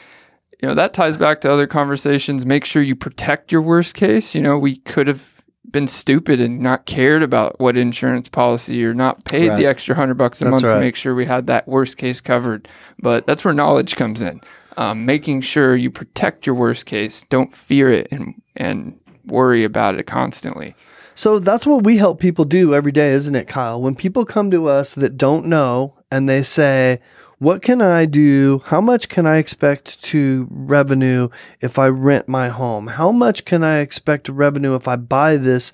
Speaker 1: you know, that ties back to other conversations. Make sure you protect your worst case. You know, we could have been stupid and not cared about what insurance policy or not paid
Speaker 2: Right.
Speaker 1: the extra hundred bucks a
Speaker 2: That's
Speaker 1: month to make sure we had that worst case covered. But that's where knowledge comes in. Um, making sure you protect your worst case. Don't fear it and and worry about it constantly.
Speaker 2: So that's what we help people do every day, isn't it, Kyle? When people come to us that don't know and they say, What can I do? How much can I expect to revenue if I rent my home? How much can I expect revenue if I buy this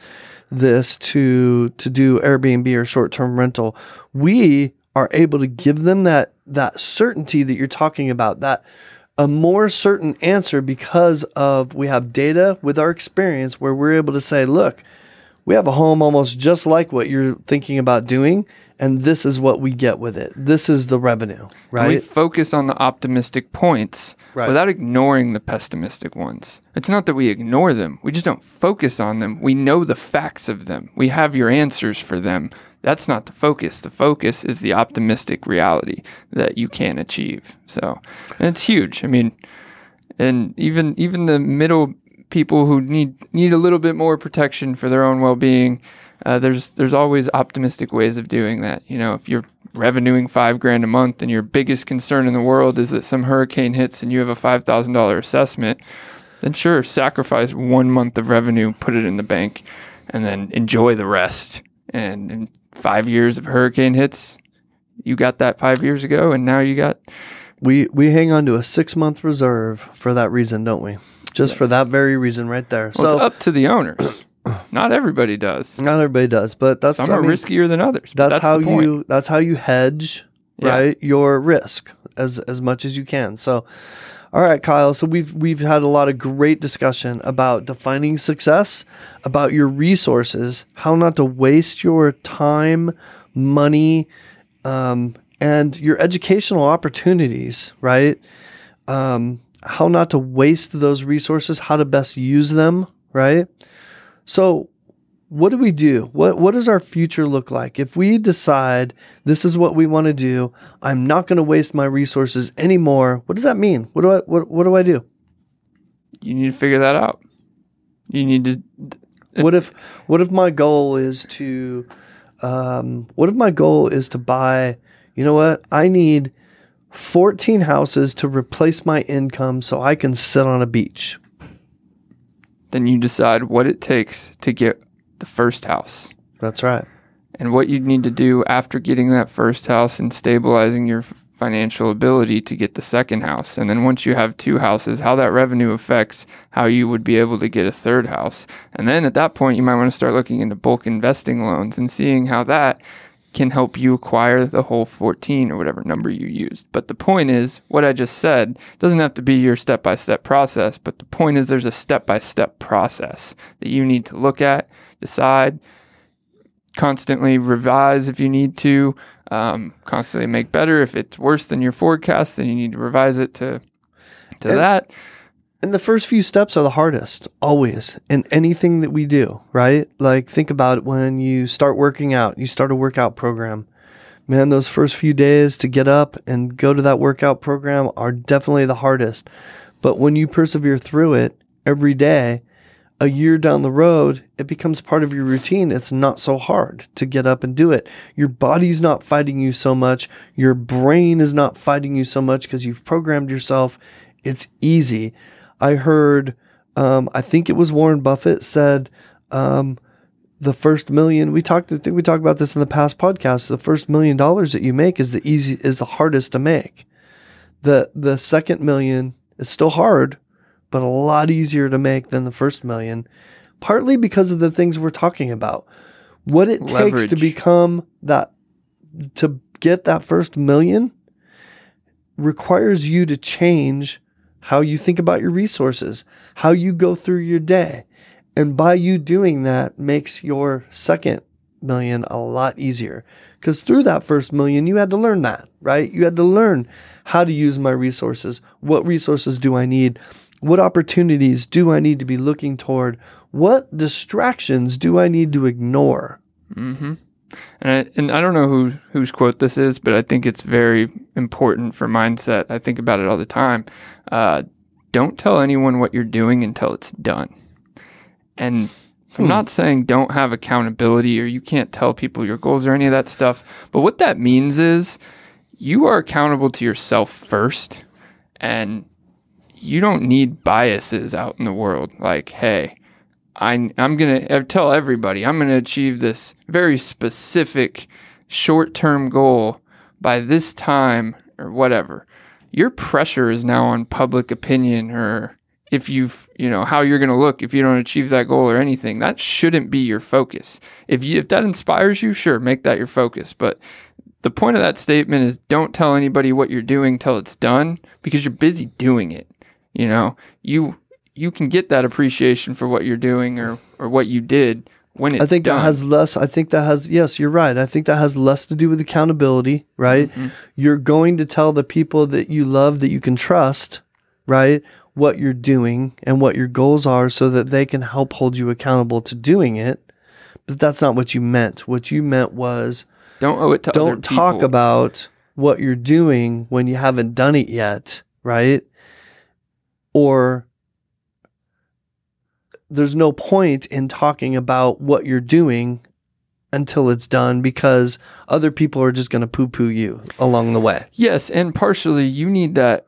Speaker 2: this to to do Airbnb or short-term rental? We are able to give them that that certainty that you're talking about, that a more certain answer because of we have data with our experience where we're able to say, look, we have a home almost just like what you're thinking about doing, and this is what we get with it. This is the revenue,
Speaker 1: And we focus on the optimistic points
Speaker 2: Right.
Speaker 1: without ignoring the pessimistic ones. It's not that we ignore them, we just don't focus on them. We know the facts of them, we have your answers for them. That's not the focus. The focus is the optimistic reality that you can achieve. So, and it's huge. I mean, and even even the middle people who need need a little bit more protection for their own well-being uh, there's there's always optimistic ways of doing that you know if you're revenuing five grand a month and your biggest concern in the world is that some hurricane hits and you have a five thousand dollar assessment then sure sacrifice one month of revenue put it in the bank and then enjoy the rest and in five years of hurricane hits you got that five years ago and now you got
Speaker 2: We we hang on to a six month reserve for that reason, don't we? Just for that very reason, right there.
Speaker 1: Well,
Speaker 2: so
Speaker 1: it's up to the owners. Not everybody does.
Speaker 2: Not everybody does, but that's
Speaker 1: Some
Speaker 2: I
Speaker 1: are
Speaker 2: mean,
Speaker 1: riskier than others.
Speaker 2: That's,
Speaker 1: the
Speaker 2: how you that's how you hedge
Speaker 1: Yeah.
Speaker 2: right your risk as as much as you can. So all right, Kyle. So we've we've had a lot of great discussion about defining success, about your resources, how not to waste your time, money, um, and your educational opportunities, right? Um, how not to waste those resources, how to best use them, right? So what do we do? What what does our future look like? If we decide this is what we want to do, I'm not going to waste my resources anymore. What does that mean? What do I what, what do I do?
Speaker 1: You need to figure that out. You need to.
Speaker 2: What if what if my goal is to um, what if my goal is to buy, you know what? I need 14 houses to replace my income so I can sit on a beach.
Speaker 1: Then you decide what it takes to get the first house.
Speaker 2: That's right.
Speaker 1: and what you need to do after getting that first house and stabilizing your financial ability to get the second house. And then once you have two houses, how that revenue affects how you would be able to get a third house. And then at that point, you might want to start looking into bulk investing loans and seeing how that can help you acquire the whole 14 or whatever number you used. But the point is, what I just said doesn't have to be your step by step process, but the point is there's a step by step process that you need to look at, decide, constantly revise if you need to, um, constantly make better. If it's worse than your forecast, then you need to revise it to to
Speaker 2: And-
Speaker 1: that.
Speaker 2: And the first few steps are the hardest, always, in anything that we do, right? Like, think about it when you start working out, you start a workout program. Man, those first few days to get up and go to that workout program are definitely the hardest. But when you persevere through it every day, a year down the road, it becomes part of your routine. It's not so hard to get up and do it. Your body's not fighting you so much. Your brain is not fighting you so much because you've programmed yourself. It's easy. I heard, um, I think it was Warren Buffett said, um, the first million we talked. I think we talked about this in the past podcast. The first million dollars that you make is the easy is the hardest to make. The the second million is still hard, but a lot easier to make than the first million. Partly because of the things we're talking about. What it takes to become that to get that first million requires you to change how you think about your resources, how you go through your day. And by you doing that makes your second million a lot easier. Because through that first million, you had to learn that, right? You had to learn how to use my resources. What resources do I need? What opportunities do I need to be looking toward? What distractions do I need to ignore?
Speaker 1: hmm And I, and I don't know who whose quote this is, but I think it's very important for mindset. I think about it all the time. Uh, don't tell anyone what you're doing until it's done. And I'm
Speaker 2: Hmm.
Speaker 1: not saying don't have accountability or you can't tell people your goals or any of that stuff. But what that means is you are accountable to yourself first, and you don't need biases out in the world. Like, hey, I, I'm going to tell everybody I'm going to achieve this very specific short term goal by this time or whatever. Your pressure is now on public opinion or if you've, you know, how you're going to look if you don't achieve that goal or anything. That shouldn't be your focus. If you, if that inspires you, sure, make that your focus. But the point of that statement is don't tell anybody what you're doing till it's done because you're busy doing it. You know, you you can get that appreciation for what you're doing or or what you did when it's
Speaker 2: I think
Speaker 1: done.
Speaker 2: that has less. I think that has. Yes, you're right. I think that has less to do with accountability. Right.
Speaker 1: Mhm.
Speaker 2: You're going to tell the people that you love that you can trust. Right. What you're doing and what your goals are, so that they can help hold you accountable to doing it. But that's not what you meant. What you meant was
Speaker 1: don't owe it to
Speaker 2: don't talk
Speaker 1: people.
Speaker 2: about what you're doing when you haven't done it yet, right? Or there's no point in talking about what you're doing until it's done because other people are just going to poo poo you along the way.
Speaker 1: Yes, and partially you need that.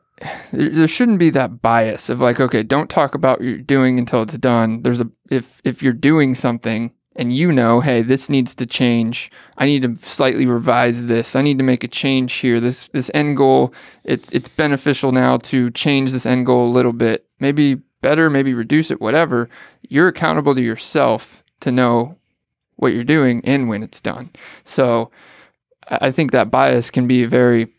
Speaker 1: There shouldn't be that bias of like, okay, don't talk about what you're doing until it's done. There's a if if you're doing something and you know, hey, this needs to change. I need to slightly revise this. I need to make a change here. This this end goal, it's it's beneficial now to change this end goal a little bit. Maybe better, maybe reduce it, whatever. You're accountable to yourself to know what you're doing and when it's done. So I think that bias can be a very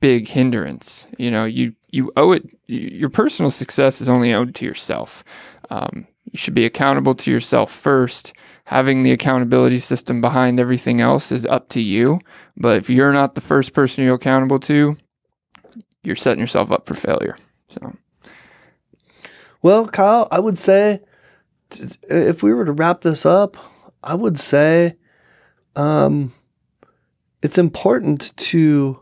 Speaker 1: big hindrance. You know, you you owe it. Your personal success is only owed to yourself. Um, you should be accountable to yourself first. Having the accountability system behind everything else is up to you. But if you're not the first person you're accountable to, you're setting yourself up for failure. So
Speaker 2: Well, Kyle, I would say if we were to wrap this up, I would say um, it's important to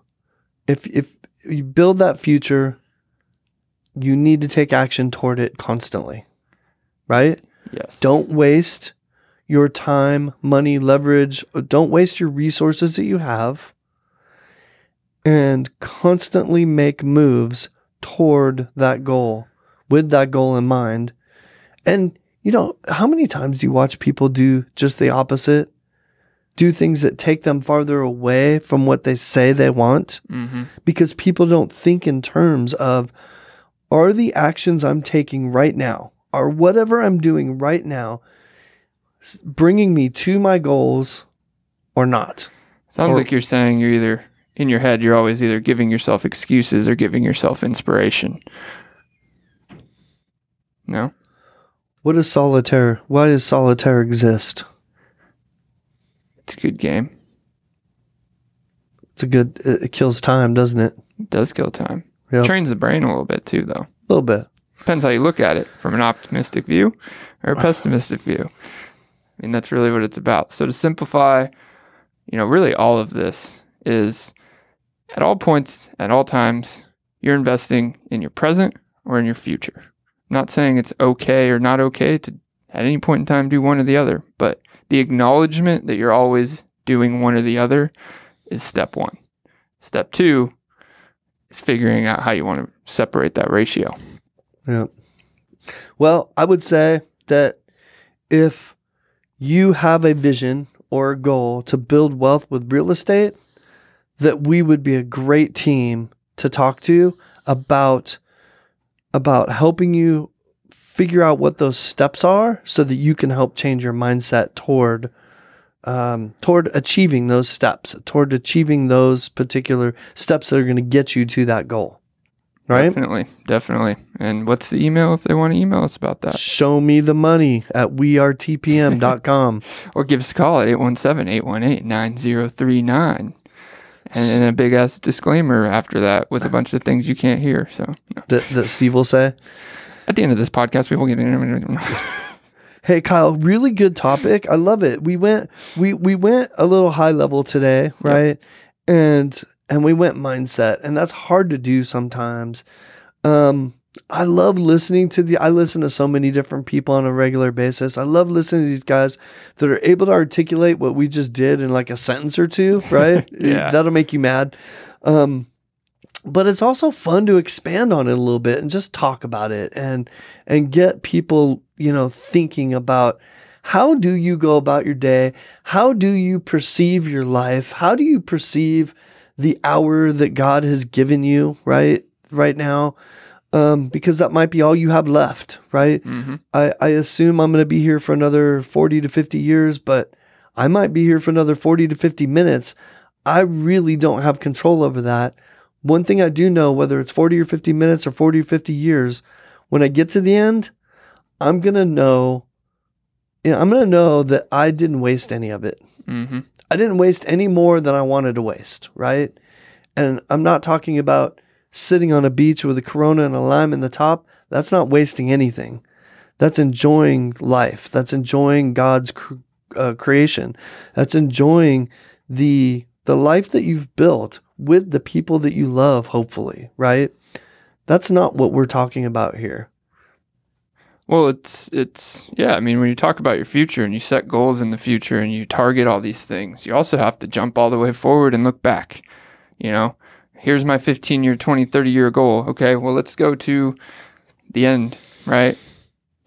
Speaker 2: if if you build that future, you need to take action toward it constantly. Right?
Speaker 1: yes,
Speaker 2: Don't waste your time, money, leverage. Don't waste your resources that you have and constantly make moves toward that goal with that goal in mind. And, you know, how many times do you watch people do just the opposite? Do things that take them farther away from what they say they want?
Speaker 1: hmm
Speaker 2: because people don't think in terms of are the actions I'm taking right now, or whatever I'm doing right now, bringing me to my goals or not?
Speaker 1: Sounds
Speaker 2: Or-
Speaker 1: like you're saying you're either in your head, you're always either giving yourself excuses or giving yourself inspiration. No?
Speaker 2: What is solitaire? Why does solitaire exist?
Speaker 1: It's a good game.
Speaker 2: It's a good. It, it kills time, doesn't it?
Speaker 1: It does kill time.
Speaker 2: Yep.
Speaker 1: Trains the brain a little bit too, though.
Speaker 2: A little bit.
Speaker 1: Depends how you look at it from an optimistic view or a pessimistic view. I mean, that's really what it's about. So, to simplify, you know, really all of this is at all points, at all times, you're investing in your present or in your future. Not saying it's okay or not okay to at any point in time do one or the other, but the acknowledgement that you're always doing one or the other is step one. Step two is figuring out how you want to separate that ratio.
Speaker 2: Yeah. Well, I would say that if you have a vision or a goal to build wealth with real estate, that we would be a great team to talk to about about helping you figure out what those steps are so that you can help change your mindset toward um, toward achieving those steps, toward achieving those particular steps that are going to get you to that goal. Right?
Speaker 1: Definitely, definitely. And what's the email if they want to email us about that?
Speaker 2: Show me the money at wearetpm.com.
Speaker 1: Or give us a call at 817-818-9039. And then a big ass disclaimer after that with a bunch of things you can't hear. So no.
Speaker 2: that, that Steve will say.
Speaker 1: at the end of this podcast, we will get in.
Speaker 2: Hey Kyle, really good topic. I love it. We went we we went a little high level today, right? And and we went mindset, and that's hard to do sometimes. Um I love listening to the I listen to so many different people on a regular basis. I love listening to these guys that are able to articulate what we just did in like a sentence or two, right?
Speaker 1: Yeah.
Speaker 2: That'll make you mad. Um but it's also fun to expand on it a little bit and just talk about it and and get people you know thinking about how do you go about your day how do you perceive your life how do you perceive the hour that god has given you right right now um, because that might be all you have left right?
Speaker 1: Hmm
Speaker 2: I, I assume i'm going to be here for another 40 to 50 years but i might be here for another 40 to 50 minutes. I really don't have control over that. One thing I do know, whether it's 40 or 50 minutes or 40 or 50 years, when I get to the end, I'm going to know, yeah, I'm going to know that I didn't waste any of it.
Speaker 1: hmm
Speaker 2: I didn't waste any more than I wanted to waste, right? And I'm not talking about sitting on a beach with a Corona and a lime in the top. That's not wasting anything. That's enjoying life. That's enjoying God's uh, creation. That's enjoying the the life that you've built with the people that you love. Hopefully, right? That's not what we're talking about here.
Speaker 1: Well, it's it's yeah. I mean, when you talk about your future and you set goals in the future and you target all these things, you also have to jump all the way forward and look back. You know, here's my 15 year, 20, 30 year goal. Okay, well, let's go to the end, right?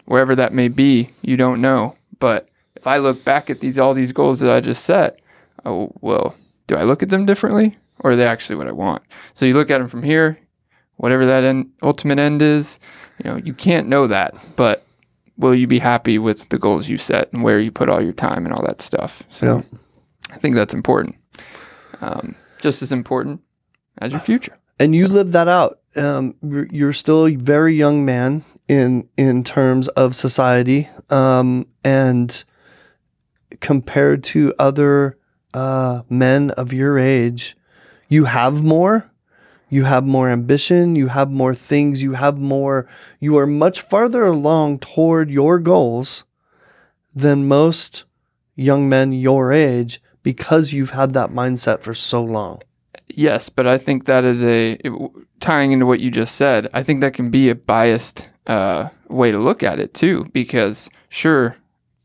Speaker 1: Wherever that may be, you don't know. But if I look back at these all these goals that I just set, oh well, do I look at them differently, or are they actually what I want? So you look at them from here, whatever that end, ultimate end is. You know, you can't know that, but will you be happy with the goals you set and where you put all your time and all that stuff? So
Speaker 2: Yeah.
Speaker 1: I think that's important. Um, just as important as your future.
Speaker 2: and you live that out. Um, you're, still a very young man in in terms of society, um, and compared to other uh, men of your age, you have more. You have more ambition. You have more things. You have more. You are much farther along toward your goals than most young men your age because you've had that mindset for so long.
Speaker 1: Yes, but I think that is a it- tying into what you just said. I think that can be a biased uh, way to look at it too, because sure,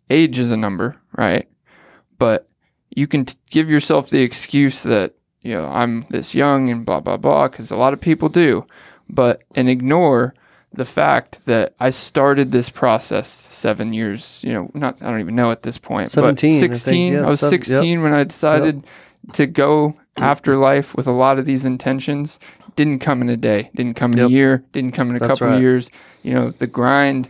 Speaker 1: age is a number, right? But you can t- give yourself the excuse that you know I'm this young and blah blah blah, because a lot of people do, but and ignore the fact that I started this process seven years. You know, not I don't even know at this point,
Speaker 2: 17, I
Speaker 1: but
Speaker 2: think,
Speaker 1: sixteen.
Speaker 2: yeah,
Speaker 1: I was
Speaker 2: seven- yep.
Speaker 1: sixteen when I decided to go after life with a lot of these intentions didn't come in a day, didn't come in
Speaker 2: Yep.
Speaker 1: a year, didn't come in a
Speaker 2: That's
Speaker 1: couple
Speaker 2: right.
Speaker 1: of years. You know, the grind.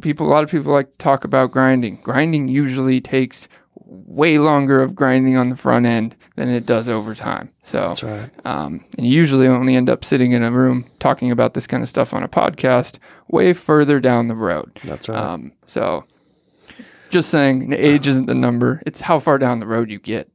Speaker 1: People, a lot of people like to talk about grinding. Grinding usually takes way longer of grinding on the front end than it does over time. So,
Speaker 2: That's right.
Speaker 1: um, and you usually only end up sitting in a room talking about this kind of stuff on a podcast way further down the road.
Speaker 2: That's right.
Speaker 1: Um, so, just saying, age isn't the number; it's how far down the road you get.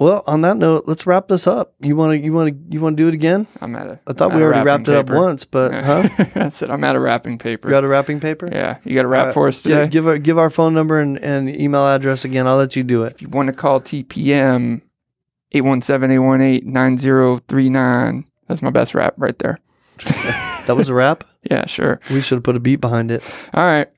Speaker 2: Well, on that note, let's wrap this up. You want to you want to you want to do it again?
Speaker 1: I'm at a.
Speaker 2: I thought we already wrapped it up once, but huh?
Speaker 1: I said I'm at a wrapping paper.
Speaker 2: You got a wrapping paper?
Speaker 1: yeah, you got a wrap
Speaker 2: right.
Speaker 1: for us today.
Speaker 2: Give our give our phone number and, and email address again. I'll let you do it.
Speaker 1: if you want to call TPM, 817-818-9039. That's my best rap right there.
Speaker 2: That was a wrap.
Speaker 1: Yeah, sure.
Speaker 2: We should have put a beat behind it.
Speaker 1: All right.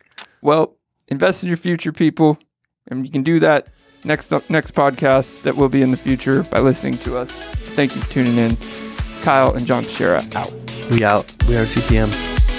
Speaker 1: Well, invest in your future, people, and you can do that next next podcast that will be in the future by listening to us. Thank you for tuning in. Kyle and John Teixeira out.
Speaker 2: We out. We are TPM